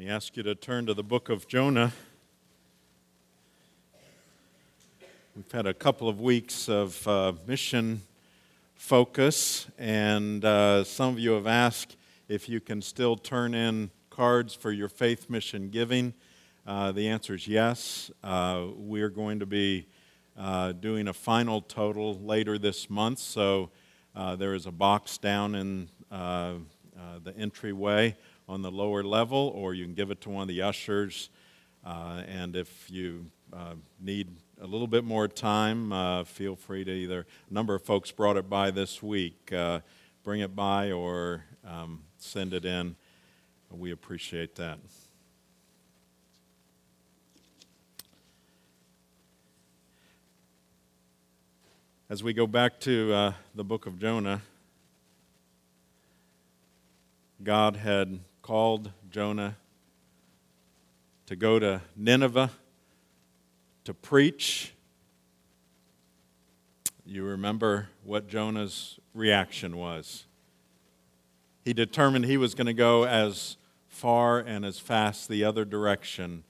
me ask you to turn to the book of Jonah. We've had a couple of weeks of uh, mission focus, and uh, some of you have asked if you can still turn in cards for your faith mission giving. Uh, the answer is yes. Uh, we're going to be uh, doing a final total later this month, so uh, there is a box down in the entryway on the lower level, or you can give it to one of the ushers. Uh, and if you uh, need a little bit more time, uh, feel free to either. A number of folks brought it by this week. Uh, bring it by or um, send it in. We appreciate that. As we go back to uh, the book of Jonah, God had called Jonah to go to Nineveh to preach. You remember what Jonah's reaction was. He determined he was going to go as far and as fast the other direction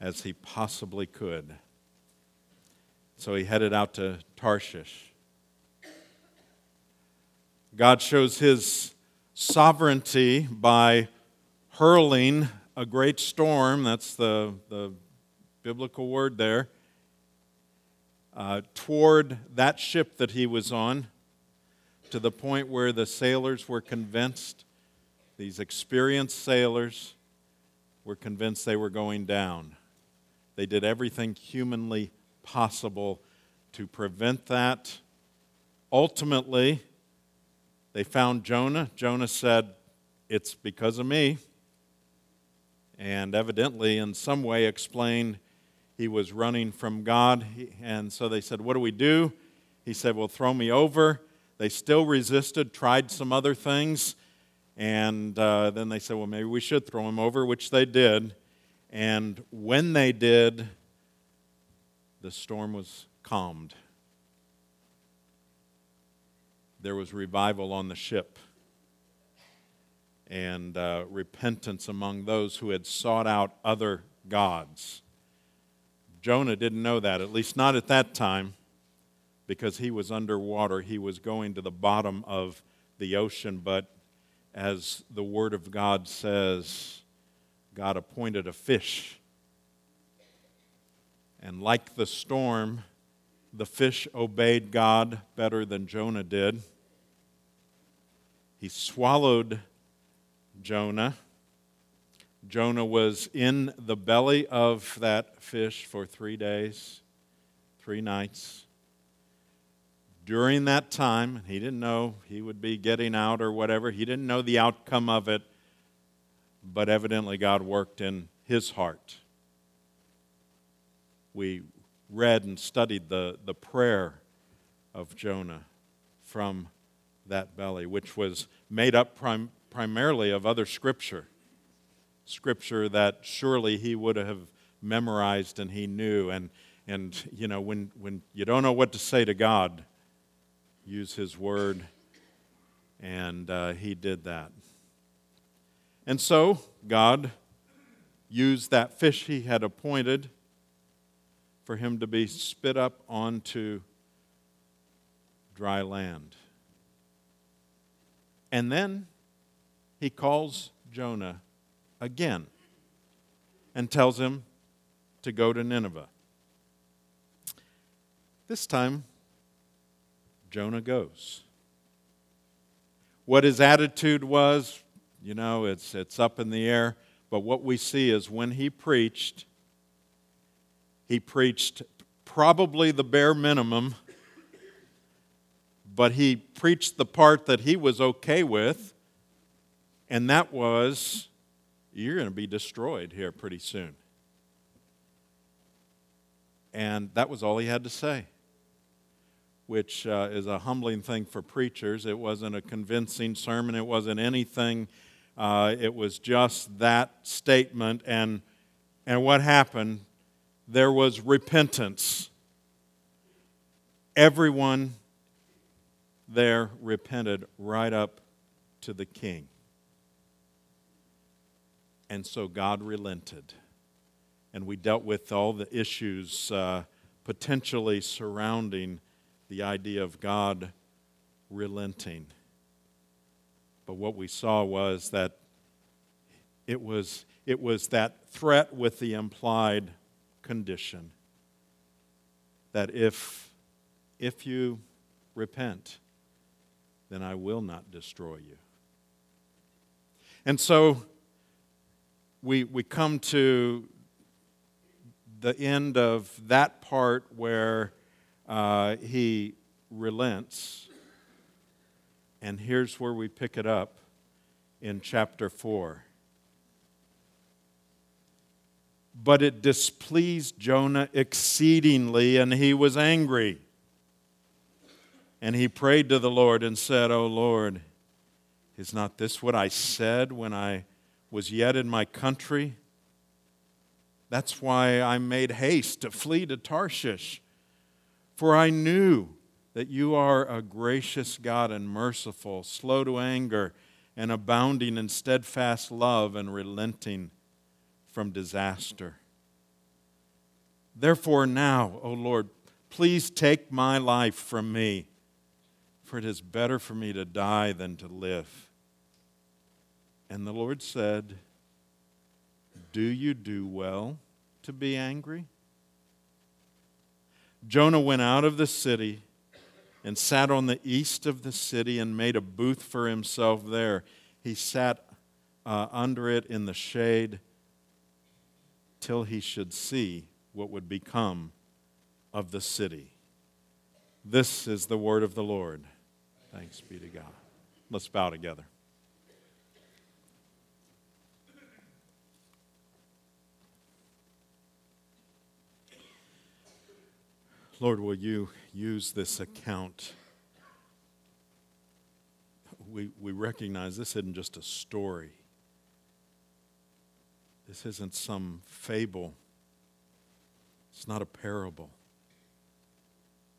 as he possibly could. So he headed out to Tarshish. God shows his sovereignty by hurling a great storm, that's the, the biblical word there, uh, toward that ship that he was on to the point where the sailors were convinced, these experienced sailors were convinced they were going down. They did everything humanly possible to prevent that. Ultimately, they found Jonah. Jonah said, It's because of me. And evidently, in some way, explained he was running from God. And so they said, What do we do? He said, Well, throw me over. They still resisted, tried some other things. And uh, then they said, Well, maybe we should throw him over, which they did. And when they did, the storm was calmed there was revival on the ship and uh, repentance among those who had sought out other gods. Jonah didn't know that, at least not at that time, because he was underwater. He was going to the bottom of the ocean, but as the Word of God says, God appointed a fish. And like the storm, the fish obeyed God better than Jonah did. He swallowed Jonah. Jonah was in the belly of that fish for three days, three nights. During that time, he didn't know he would be getting out or whatever. He didn't know the outcome of it, but evidently God worked in his heart. We read and studied the, the prayer of Jonah from that belly, which was made up prim- primarily of other scripture. Scripture that surely he would have memorized and he knew. And, and you know, when, when you don't know what to say to God, use his word. And uh, he did that. And so, God used that fish he had appointed for him to be spit up onto dry land. And then he calls Jonah again and tells him to go to Nineveh. This time, Jonah goes. What his attitude was, you know, it's, it's up in the air. But what we see is when he preached, he preached probably the bare minimum but he preached the part that he was okay with, and that was you're going to be destroyed here pretty soon. And that was all he had to say, which uh, is a humbling thing for preachers. It wasn't a convincing sermon, it wasn't anything. Uh, it was just that statement. And, and what happened? There was repentance. Everyone there repented right up to the king. And so God relented. And we dealt with all the issues uh, potentially surrounding the idea of God relenting. But what we saw was that it was, it was that threat with the implied condition that if, if you repent, then I will not destroy you. And so we, we come to the end of that part where uh, he relents. And here's where we pick it up in chapter 4. But it displeased Jonah exceedingly, and he was angry. And he prayed to the Lord and said, O Lord, is not this what I said when I was yet in my country? That's why I made haste to flee to Tarshish. For I knew that you are a gracious God and merciful, slow to anger, and abounding in steadfast love and relenting from disaster. Therefore, now, O Lord, please take my life from me, for it is better for me to die than to live. And the Lord said, Do you do well to be angry? Jonah went out of the city and sat on the east of the city and made a booth for himself there. He sat uh, under it in the shade till he should see what would become of the city. This is the word of the Lord. Thanks be to God. Let's bow together. Lord, will you use this account? We, we recognize this isn't just a story, this isn't some fable, it's not a parable.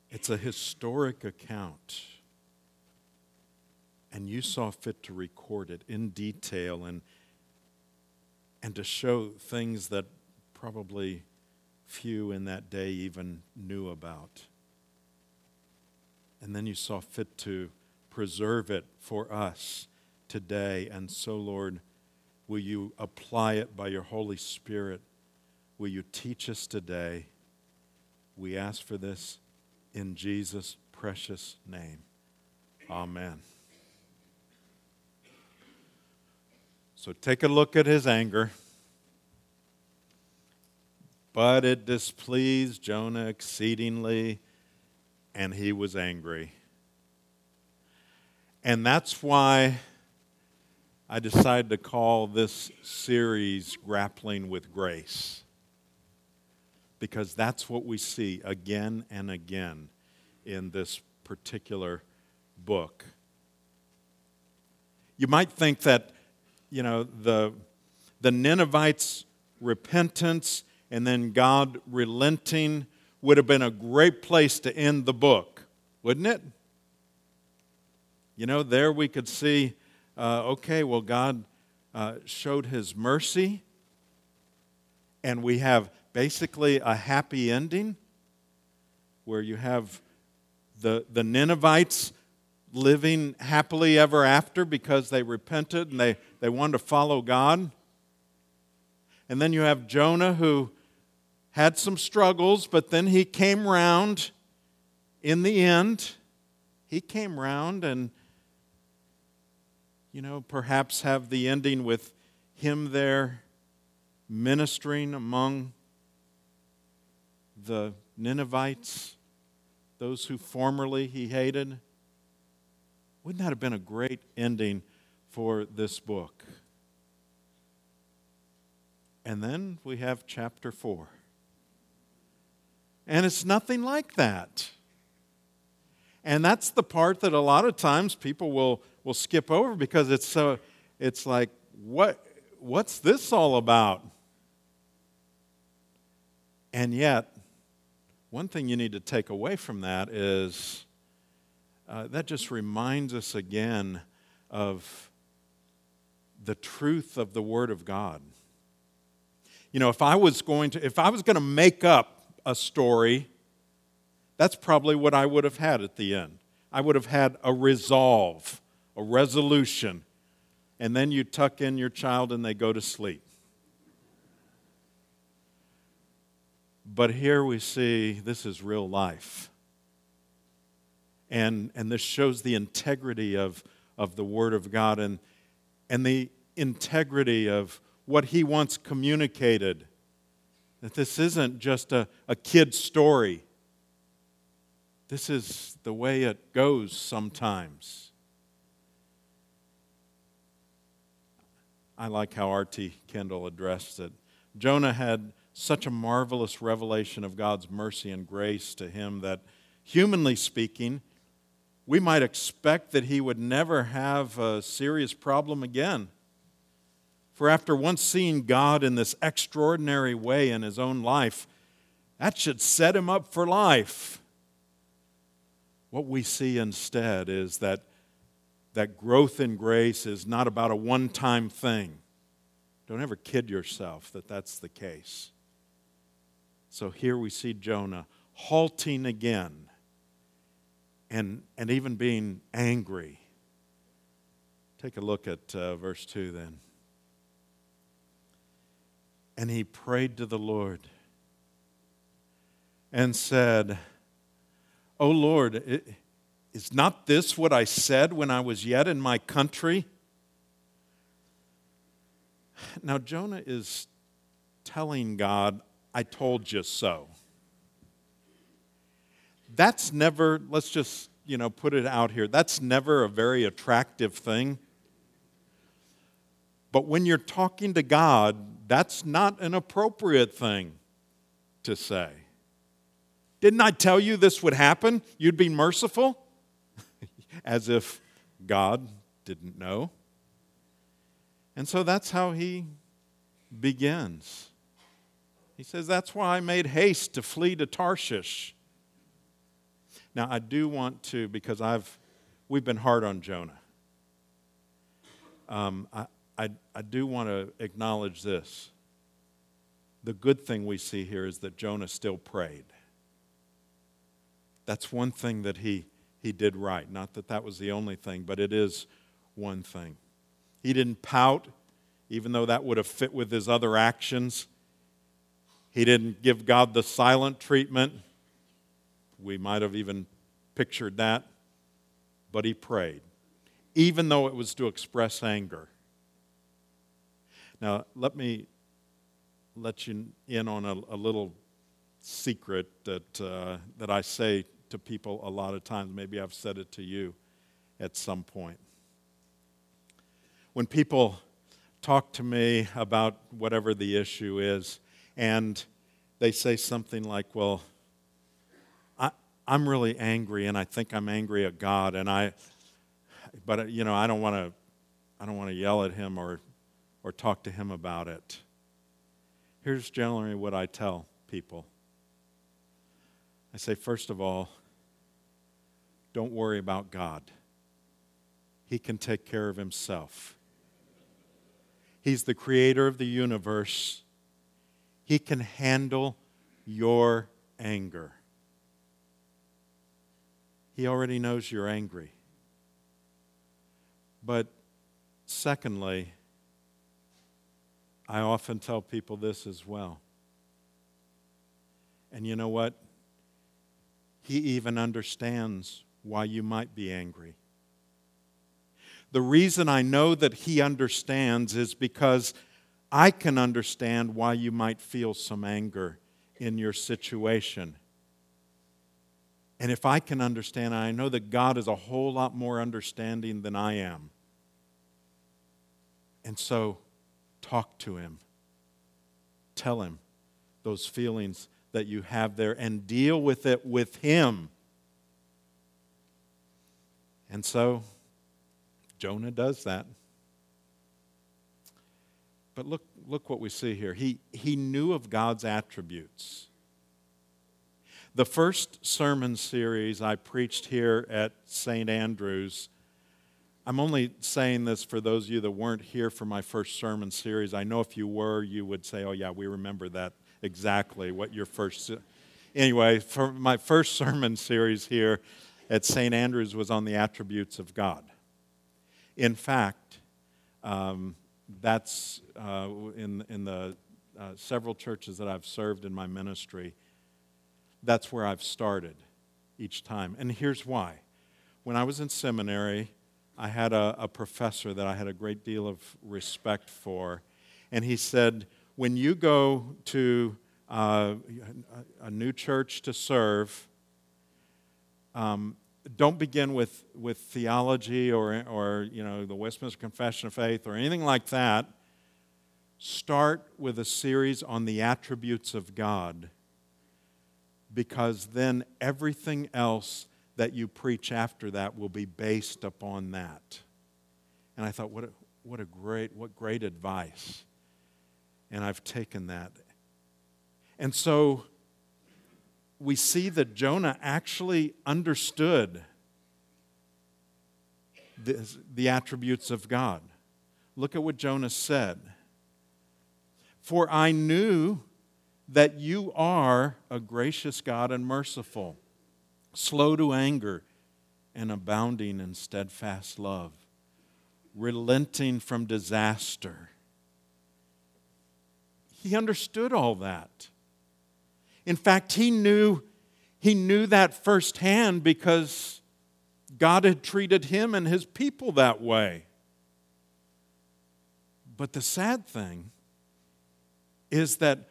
It's a historic account. And you saw fit to record it in detail and, and to show things that probably few in that day even knew about. And then you saw fit to preserve it for us today. And so, Lord, will you apply it by your Holy Spirit? Will you teach us today? We ask for this in Jesus' precious name. Amen. So take a look at his anger. But it displeased Jonah exceedingly, and he was angry. And that's why I decided to call this series Grappling with Grace. Because that's what we see again and again in this particular book. You might think that, you know, the, the Ninevites' repentance and then God relenting would have been a great place to end the book, wouldn't it? You know, there we could see uh, okay, well, God uh, showed his mercy, and we have basically a happy ending where you have the, the Ninevites living happily ever after because they repented and they, they wanted to follow God. And then you have Jonah who had some struggles, but then he came round in the end. He came round and, you know, perhaps have the ending with him there ministering among the Ninevites, those who formerly he hated. Wouldn't that have been a great ending for this book? And then we have chapter 4. And it's nothing like that. And that's the part that a lot of times people will, will skip over because it's so it's like, what what's this all about? And yet, one thing you need to take away from that is uh, that just reminds us again of the truth of the Word of God you know, if I was going to, if I was going to make up a story, that's probably what I would have had at the end. I would have had a resolve, a resolution, and then you tuck in your child and they go to sleep. But here we see this is real life. And, and this shows the integrity of, of the Word of God and, and the integrity of what He wants communicated. That this isn't just a, a kid's story, this is the way it goes sometimes. I like how R.T. Kendall addressed it. Jonah had such a marvelous revelation of God's mercy and grace to him that, humanly speaking, we might expect that he would never have a serious problem again. For after once seeing God in this extraordinary way in his own life, that should set him up for life. What we see instead is that, that growth in grace is not about a one time thing. Don't ever kid yourself that that's the case. So here we see Jonah halting again and, and even being angry. Take a look at uh, verse 2 then. And he prayed to the Lord and said, O Lord, is not this what I said when I was yet in my country? Now, Jonah is telling God, I told you so. That's never, let's just, you know, put it out here. That's never a very attractive thing. But when you're talking to God, that's not an appropriate thing to say. Didn't I tell you this would happen? You'd be merciful? As if God didn't know. And so that's how he begins. He says, That's why I made haste to flee to Tarshish. Now, I do want to, because I've, we've been hard on Jonah. Um, I, I, I do want to acknowledge this. The good thing we see here is that Jonah still prayed. That's one thing that he, he did right. Not that that was the only thing, but it is one thing. He didn't pout, even though that would have fit with his other actions. He didn't give God the silent treatment. We might have even pictured that. But he prayed, even though it was to express anger. Now, let me let you in on a, a little secret that, uh, that I say to people a lot of times. Maybe I've said it to you at some point. When people talk to me about whatever the issue is, and they say something like, Well, I, I'm really angry, and I think I'm angry at God, and I, but you know, I don't want to, I don't want to yell at him or, or talk to him about it. Here's generally what I tell people. I say, first of all, don't worry about God. He can take care of himself. He's the creator of the universe. He can handle your anger. He already knows you're angry. But secondly, I often tell people this as well. And you know what? He even understands why you might be angry. The reason I know that He understands is because I can understand why you might feel some anger in your situation. And if I can understand, I know that God is a whole lot more understanding than I am. And so, talk to Him. Tell Him those feelings that you have there and deal with it with Him. And so, Jonah does that. But look, look what we see here. He, he knew of God's attributes. The first sermon series I preached here at St. Andrews I'm only saying this for those of you that weren't here for my first sermon series. I know if you were, you would say, oh, yeah, we remember that exactly, what your first. Anyway, for my first sermon series here at St. Andrews was on the attributes of God. In fact, um, that's uh, in, in the uh, several churches that I've served in my ministry, that's where I've started each time. And here's why. When I was in seminary, I had a, a professor that I had a great deal of respect for, and he said, When you go to uh, a new church to serve, um, don't begin with, with theology or, or you know, the Westminster Confession of Faith or anything like that. Start with a series on the attributes of God because then everything else that you preach after that will be based upon that. And I thought, what a, what a great, what great advice. And I've taken that. And so we see that Jonah actually understood the, the attributes of God. Look at what Jonah said. For I knew that you are a gracious God and merciful, slow to anger, and abounding in steadfast love, relenting from disaster. He understood all that. In fact, he knew, he knew that firsthand because God had treated him and his people that way. But the sad thing is that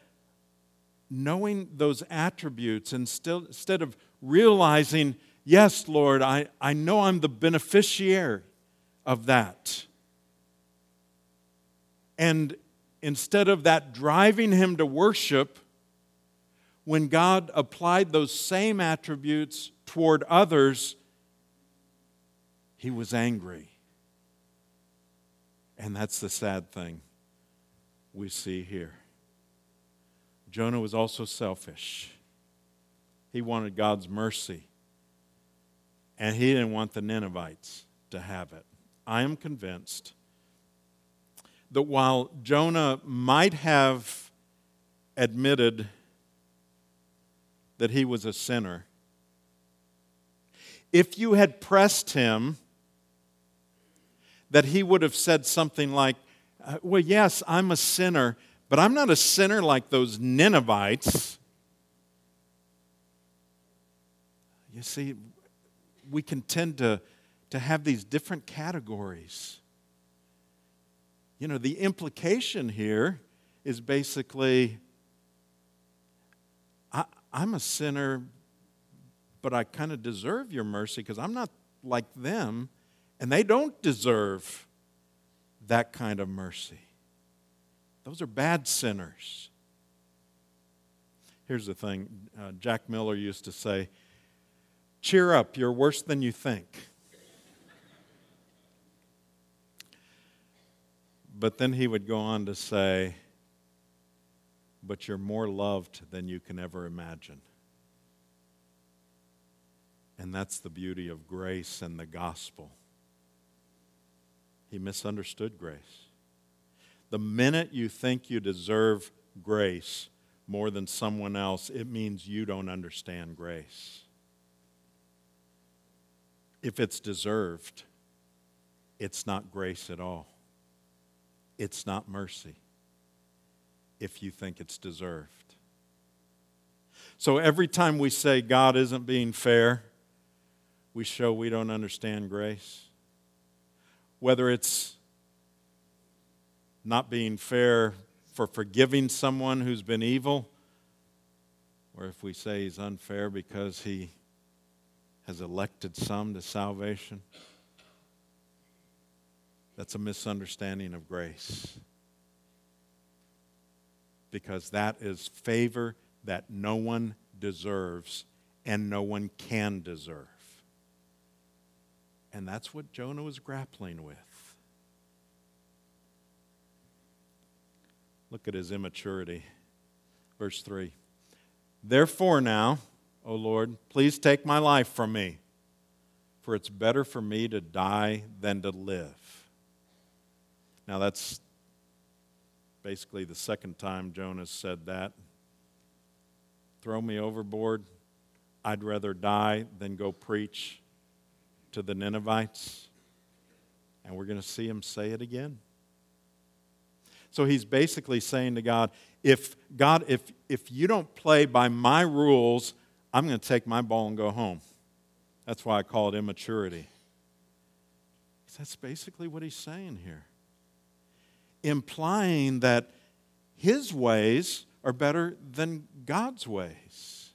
knowing those attributes and still, instead of realizing, yes, Lord, I, I know I'm the beneficiary of that. And instead of that driving him to worship, when God applied those same attributes toward others, he was angry. And that's the sad thing we see here. Jonah was also selfish. He wanted God's mercy, and he didn't want the Ninevites to have it. I am convinced that while Jonah might have admitted that he was a sinner, if you had pressed him, that he would have said something like, uh, Well, yes, I'm a sinner, but I'm not a sinner like those Ninevites. You see, we can tend to, to have these different categories. You know, the implication here is basically I, am a sinner, but I kind of deserve your mercy because I'm not like them, and they don't deserve that kind of mercy. Those are bad sinners. Here's the thing uh, Jack Miller used to say cheer up, you're worse than you think. But then he would go on to say, but you're more loved than you can ever imagine. And that's the beauty of grace and the gospel. He misunderstood grace. The minute you think you deserve grace more than someone else, it means you don't understand grace. If it's deserved, it's not grace at all. It's not mercy if you think it's deserved. So every time we say God isn't being fair, we show we don't understand grace. Whether it's not being fair for forgiving someone who's been evil, or if we say he's unfair because he has elected some to salvation, that's a misunderstanding of grace. Because that is favor that no one deserves and no one can deserve. And that's what Jonah was grappling with. Look at his immaturity. Verse 3 Therefore, now, O Lord, please take my life from me, for it's better for me to die than to live. Now, that's basically the second time Jonah said that. Throw me overboard. I'd rather die than go preach to the Ninevites. And we're going to see him say it again. So he's basically saying to God, if God, if, if you don't play by my rules, I'm going to take my ball and go home. That's why I call it immaturity. That's basically what he's saying here. Implying that his ways are better than God's ways.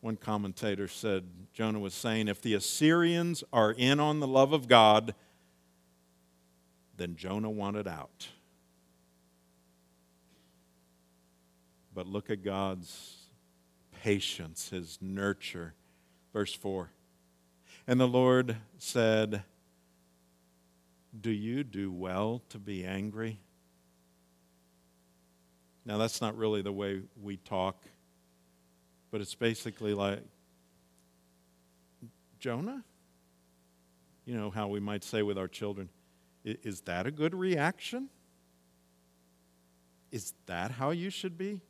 One commentator said Jonah was saying if the Assyrians are in on the love of God, then Jonah wanted out. But look at God's patience, his nurture. Verse 4 And the Lord said, Do you do well to be angry? Now, that's not really the way we talk, but it's basically like, Jonah? You know how we might say with our children, is that a good reaction? Is that how you should be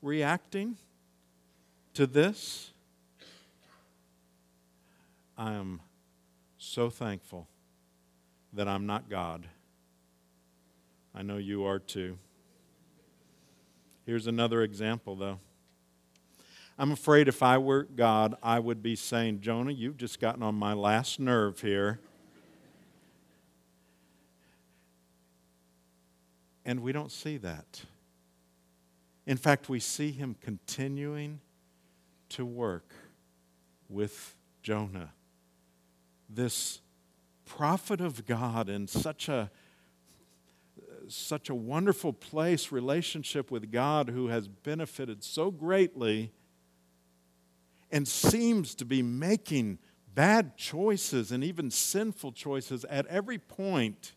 reacting to this? I am so thankful that I'm not God. I know you are too. Here's another example, though. I'm afraid if I were God, I would be saying, Jonah, you've just gotten on my last nerve here. And we don't see that. In fact, we see him continuing to work with Jonah. This prophet of God in such a such a wonderful place, relationship with God, who has benefited so greatly and seems to be making bad choices and even sinful choices at every point.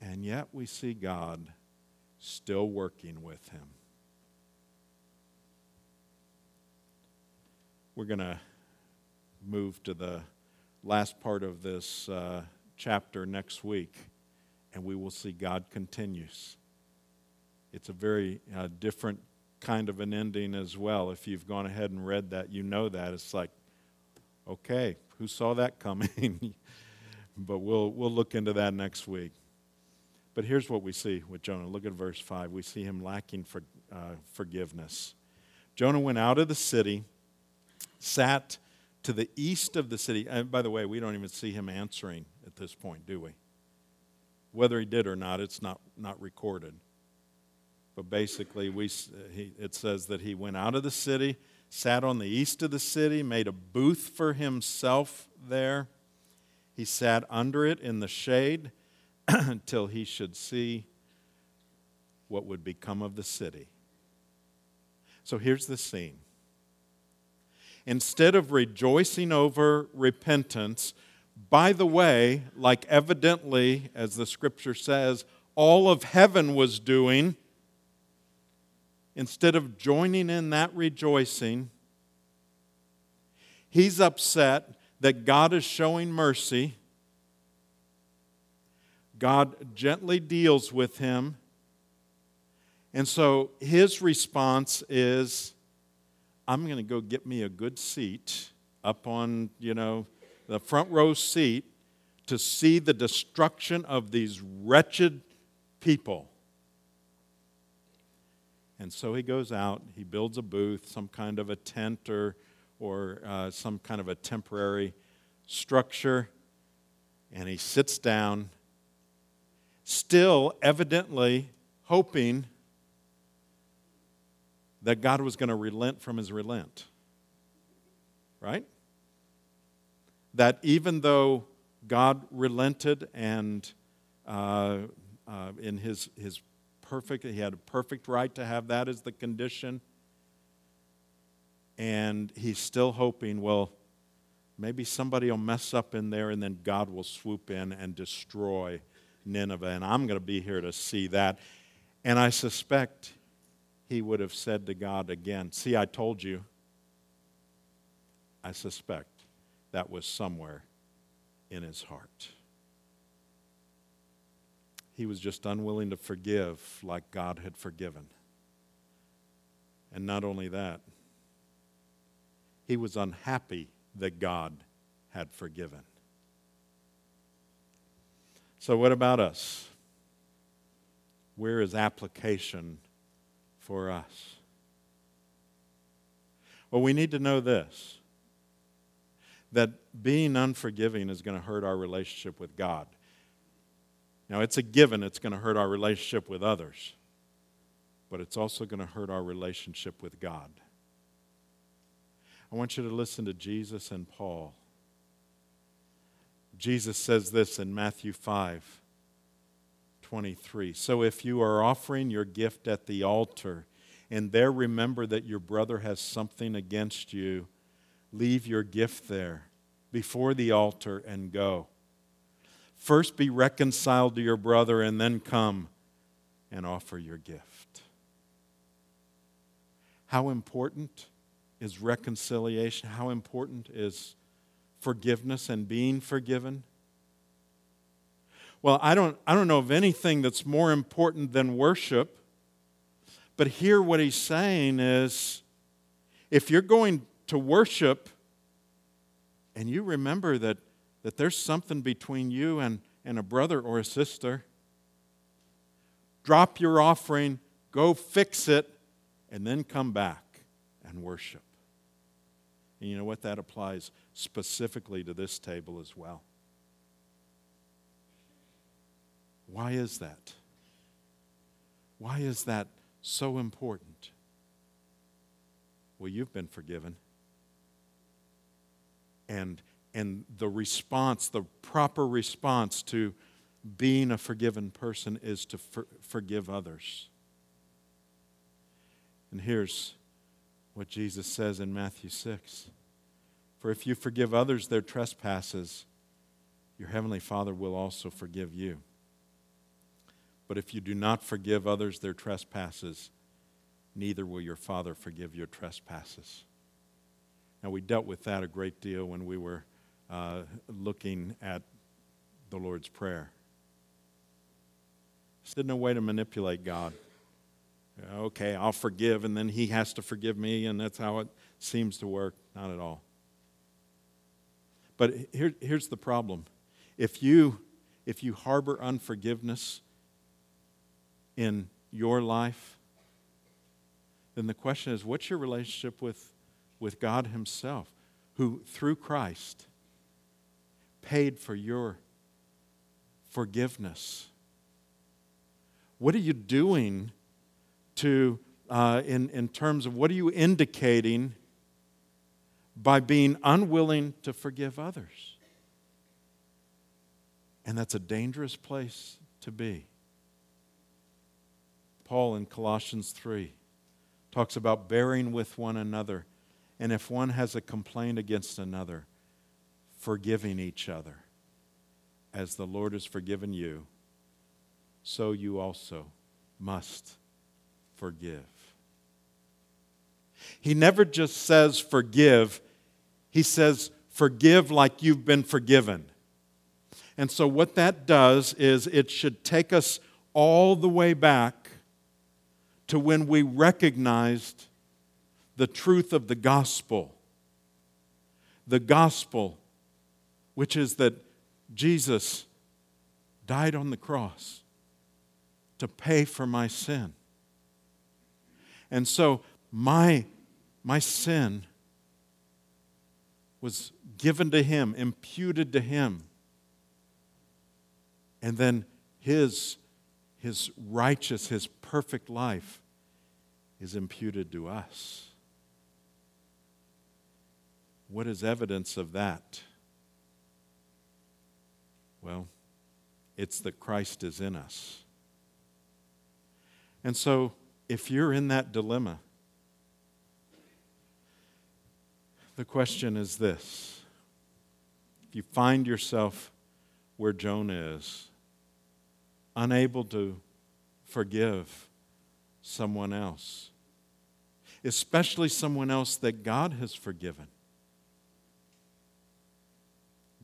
And yet we see God still working with him. We're going to move to the last part of this uh, chapter next week and we will see God continues. It's a very uh, different kind of an ending as well. If you've gone ahead and read that, you know that. It's like, okay, who saw that coming? but we'll, we'll look into that next week. But here's what we see with Jonah. Look at verse 5. We see him lacking for, uh, forgiveness. Jonah went out of the city, sat to the east of the city. And by the way, we don't even see him answering at this point, do we? Whether he did or not, it's not, not recorded. But basically, we, uh, he, it says that he went out of the city, sat on the east of the city, made a booth for himself there. He sat under it in the shade until he should see what would become of the city. So here's the scene. Instead of rejoicing over repentance, by the way, like evidently, as the scripture says, all of heaven was doing, instead of joining in that rejoicing, he's upset that God is showing mercy. God gently deals with him. And so his response is I'm going to go get me a good seat up on, you know, the front row seat to see the destruction of these wretched people. And so he goes out, he builds a booth, some kind of a tent or, or uh, some kind of a temporary structure, and he sits down, still evidently hoping that God was going to relent from his relent. Right? that even though God relented and uh, uh, in his, his perfect, he had a perfect right to have that as the condition. And he's still hoping, well, maybe somebody will mess up in there and then God will swoop in and destroy Nineveh. And I'm going to be here to see that. And I suspect he would have said to God again, See, I told you. I suspect that was somewhere in his heart. He was just unwilling to forgive like God had forgiven. And not only that, he was unhappy that God had forgiven. So, what about us? Where is application for us? Well, we need to know this that being unforgiving is going to hurt our relationship with God. Now, it's a given it's going to hurt our relationship with others, but it's also going to hurt our relationship with God. I want you to listen to Jesus and Paul. Jesus says this in Matthew 5 23. So if you are offering your gift at the altar, and there remember that your brother has something against you, leave your gift there before the altar and go. First be reconciled to your brother, and then come and offer your gift. How important is reconciliation? How important is forgiveness and being forgiven? Well, I don't, I don't know of anything that's more important than worship. But here, what he's saying is if you're going to worship and you remember that, that there's something between you and, and a brother or a sister, drop your offering, go fix it, and then come back and worship. And you know what? That applies specifically to this table as well. Why is that? Why is that so important? Well, you've been forgiven. And, and the response, the proper response to being a forgiven person is to for, forgive others. And here's what Jesus says in Matthew 6 For if you forgive others their trespasses, your heavenly Father will also forgive you. But if you do not forgive others their trespasses, neither will your Father forgive your trespasses. Now, we dealt with that a great deal when we were uh, looking at the Lord's Prayer. There's no way to manipulate God. Okay, I'll forgive, and then He has to forgive me, and that's how it seems to work. Not at all. But here, here's the problem if you, if you harbor unforgiveness in your life, then the question is what's your relationship with, with God Himself, who through Christ paid for your forgiveness? What are you doing to, uh, in, in terms of what are you indicating by being unwilling to forgive others? And that's a dangerous place to be. Paul in Colossians 3 talks about bearing with one another. And if one has a complaint against another, forgiving each other. As the Lord has forgiven you, so you also must forgive. He never just says forgive, he says forgive like you've been forgiven. And so, what that does is it should take us all the way back to when we recognized the truth of the gospel. The gospel, which is that Jesus died on the cross to pay for my sin. And so my, my sin was given to him, imputed to him. And then his his righteous, his perfect life is imputed to us. What is evidence of that? Well, it's that Christ is in us. And so, if you're in that dilemma, the question is this if you find yourself where Jonah is, unable to forgive someone else, especially someone else that God has forgiven.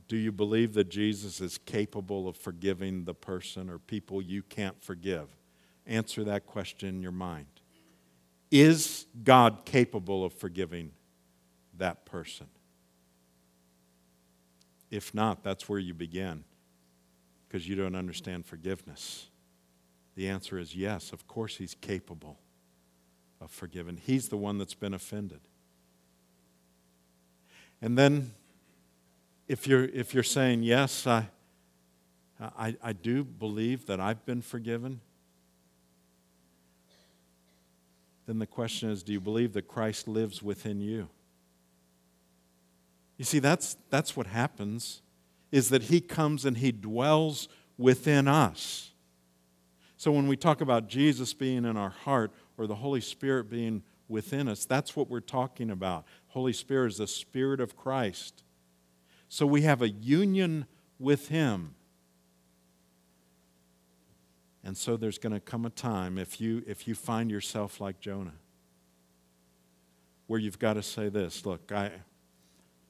Do you believe that Jesus is capable of forgiving the person or people you can't forgive? Answer that question in your mind. Is God capable of forgiving that person? If not, that's where you begin because you don't understand forgiveness. The answer is yes, of course, He's capable of forgiving. He's the one that's been offended. And then, if you're, if you're saying, Yes, I, I, I do believe that I've been forgiven, then the question is, Do you believe that Christ lives within you? You see, that's, that's what happens, is that He comes and He dwells within us. So when we talk about Jesus being in our heart or the Holy Spirit being within us, that's what we're talking about. Holy Spirit is the Spirit of Christ. So we have a union with Him. And so there's going to come a time if you, if you find yourself like Jonah, where you've got to say this look, I,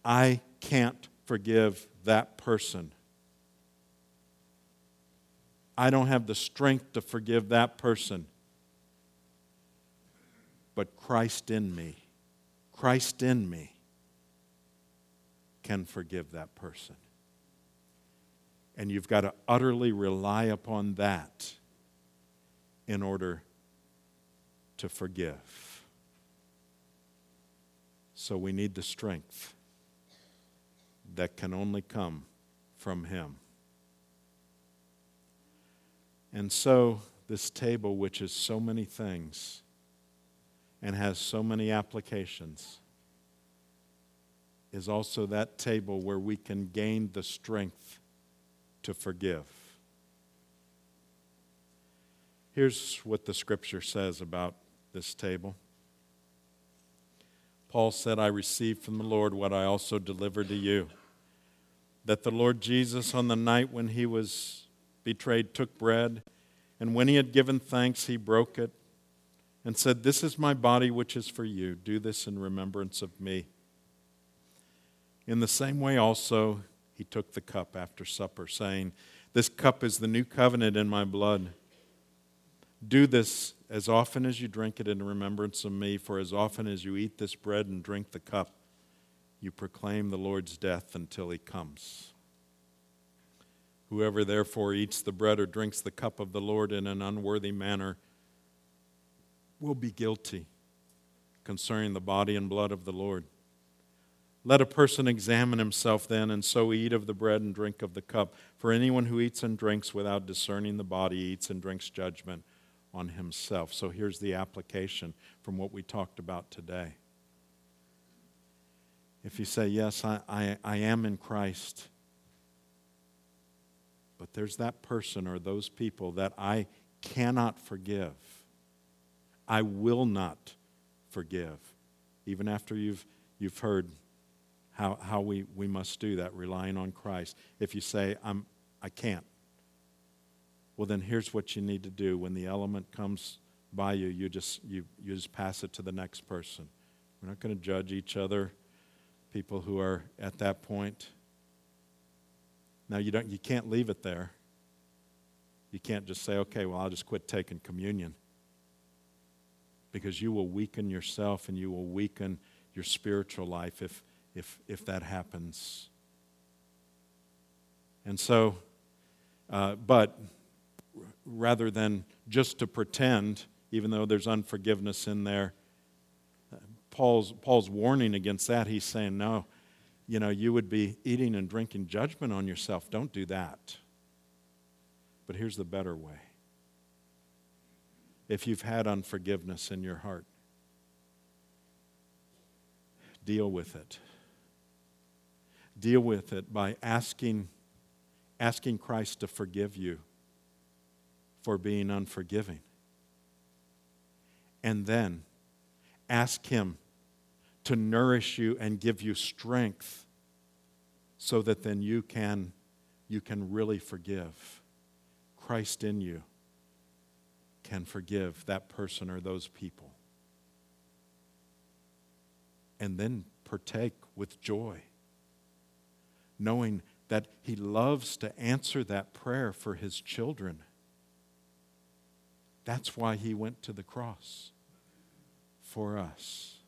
I can't forgive that person. I don't have the strength to forgive that person. But Christ in me, Christ in me can forgive that person. And you've got to utterly rely upon that in order to forgive. So we need the strength that can only come from Him. And so, this table, which is so many things and has so many applications, is also that table where we can gain the strength to forgive. Here's what the scripture says about this table. Paul said, I received from the Lord what I also delivered to you that the Lord Jesus, on the night when he was betrayed, took bread, and when he had given thanks, he broke it and said, This is my body, which is for you. Do this in remembrance of me. In the same way, also, he took the cup after supper, saying, This cup is the new covenant in my blood. Do this as often as you drink it in remembrance of me, for as often as you eat this bread and drink the cup, you proclaim the Lord's death until he comes. Whoever therefore eats the bread or drinks the cup of the Lord in an unworthy manner will be guilty concerning the body and blood of the Lord. Let a person examine himself then, and so eat of the bread and drink of the cup. For anyone who eats and drinks without discerning the body eats and drinks judgment on himself. So here's the application from what we talked about today. If you say, Yes, I, I, I am in Christ, but there's that person or those people that I cannot forgive, I will not forgive, even after you've, you've heard how, how we, we must do that, relying on Christ. If you say, I'm, I can't, well, then here's what you need to do. When the element comes by you, you just, you, you just pass it to the next person. We're not going to judge each other people who are at that point. Now you don't you can't leave it there. You can't just say, okay, well, I'll just quit taking communion. Because you will weaken yourself and you will weaken your spiritual life if, if, if that happens. And so, uh, but rather than just to pretend, even though there's unforgiveness in there, Paul's, Paul's warning against that. He's saying, no, you know, you would be eating and drinking judgment on yourself. Don't do that. But here's the better way. If you've had unforgiveness in your heart, deal with it. Deal with it by asking, asking Christ to forgive you for being unforgiving. And then ask Him to nourish you and give you strength so that then you can, you can really forgive. Christ in you can forgive that person or those people. And then partake with joy, knowing that He loves to answer that prayer for His children. That's why He went to the cross for us.